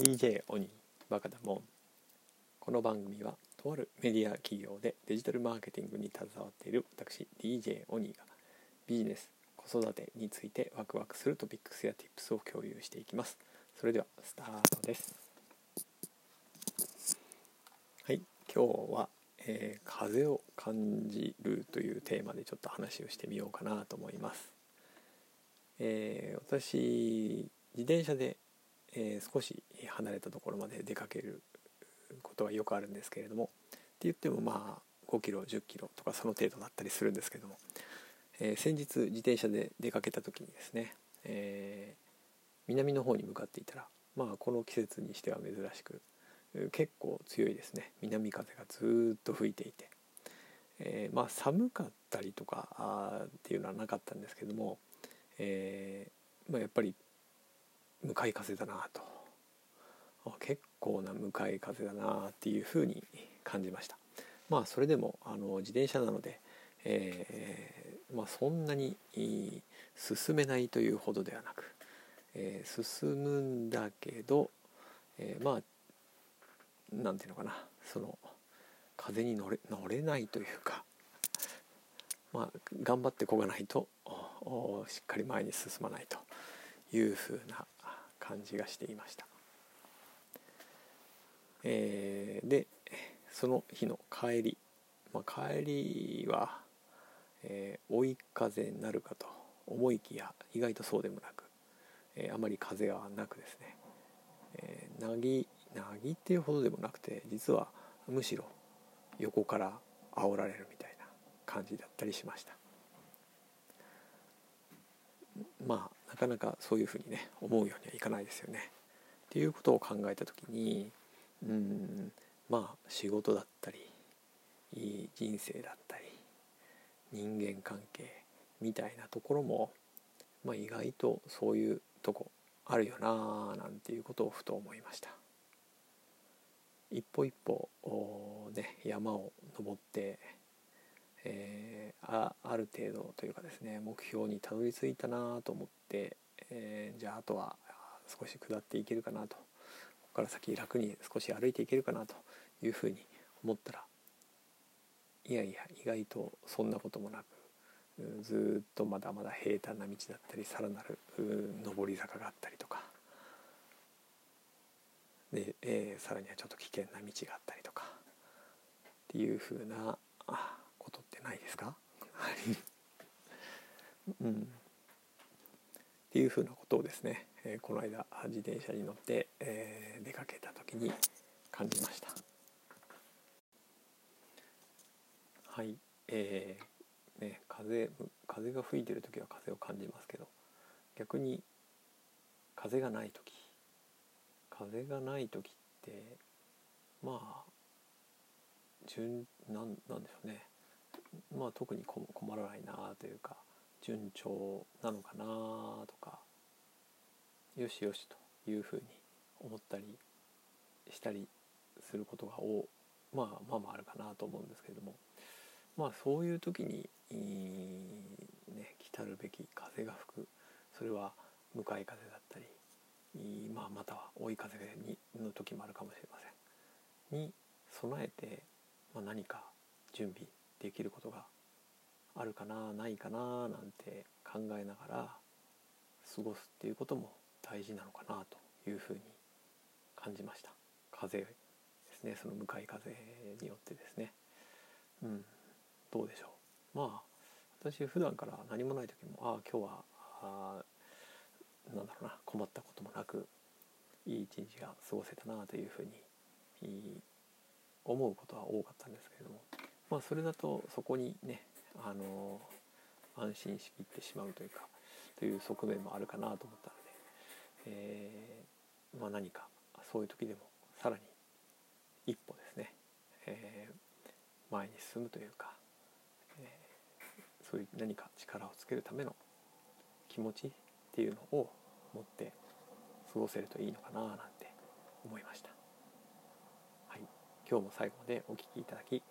DJ オニーバカだもんこの番組はとあるメディア企業でデジタルマーケティングに携わっている私 DJ オニーがビジネス子育てについてワクワクするトピックスや Tips を共有していきます。それではスタートです。はい。今日は、えー、風を感じるというテーマでちょっと話をしてみようかなと思います。えー、私自転車で、えー、少し離れたところまで出かけることがよくあるんですけれどもって言ってもまあ5キロ1 0キロとかその程度だったりするんですけども、えー、先日自転車で出かけた時にですね、え南の方に向かっていたらまあこの季節にしては珍しく結構強いですね。南風がずっと吹いていて、えまあ寒かったりとかっていうのはなかったんですけどもえー、まあ、やっぱり向かい風だなと。結構な向かい風だなっていうふうに感じました。まあそれでもあの自転車なので、えー、まあ、そんなに進めないというほどではなく、えー、進むんだけど、えまあ何て言うのかな。その風に乗れ乗れないというかまあ頑張ってこがないとしっかり前に進まないというふうな感じがしていました。えー、でその日の帰り、まあ、帰りは、えー、追い風になるかと思いきや意外とそうでもなく、えー、あまり風はなくですね、え、なぎなぎっていうほどでもなくて実はむしろ横から煽られるみたいな感じだったりしました。まあなかなかそういうふうにね思うようにはいかないですよね。っていうことを考えた時にうんまあ仕事だったりいい人生だったり人間関係みたいなところも、まあ、意外とそういうとこあるよななんていうことをふと思いました。一歩一歩ね山を登ってえー、あある程度というかですね目標にたどり着いたなと思って、えー、じゃああとは少し下っていけるかなとここから先楽に少し歩いていけるかなというふうに思ったらいやいや意外とそんなこともなくずっとまだまだ平坦な道だったりさらなる上り坂があったりとかで、えー、さらにはちょっと危険な道があったりとかっていうふうなあないですか？うん、っていうふうなことをですね、えー、この間自転車に乗って、えー、出かけた時に感じました。はい。えー、ね風風が吹いてる時は風を感じますけど逆に風がない時風がない時ってまあ順なんなんでしょうね。まあ特に困らないなというか順調なのかなとかよしよしというふうに思ったりしたりすることがおまあまあまああるかなと思うんですけれどもまあそういう時に、ね、来たるべき風が吹く。それは向かい風だったりまあ、または追い風にの時もあるかもしれません。に備えて、まあ、何か準備できることがあるかなないかななんて考えながら過ごすっていうことも大事なのかなというふうに感じました。風ですね。その向かい風によってですね。うん。どうでしょう。まあ私普段から何もない時もああ今日はあなんだろうな困ったこともなくいい一日が過ごせたなというふうに思うことは多かったんですけれども。まあそれだとそこにねあの安心しきってしまうというかという側面もあるかなと思ったので、えー、まあ、何かそういう時でもさらに一歩ですね、えー、前に進むというか、えー、そういう何か力をつけるための気持ちっていうのを持って過ごせるといいのかななんて思いました。はい、今日も最後までお聴きいただき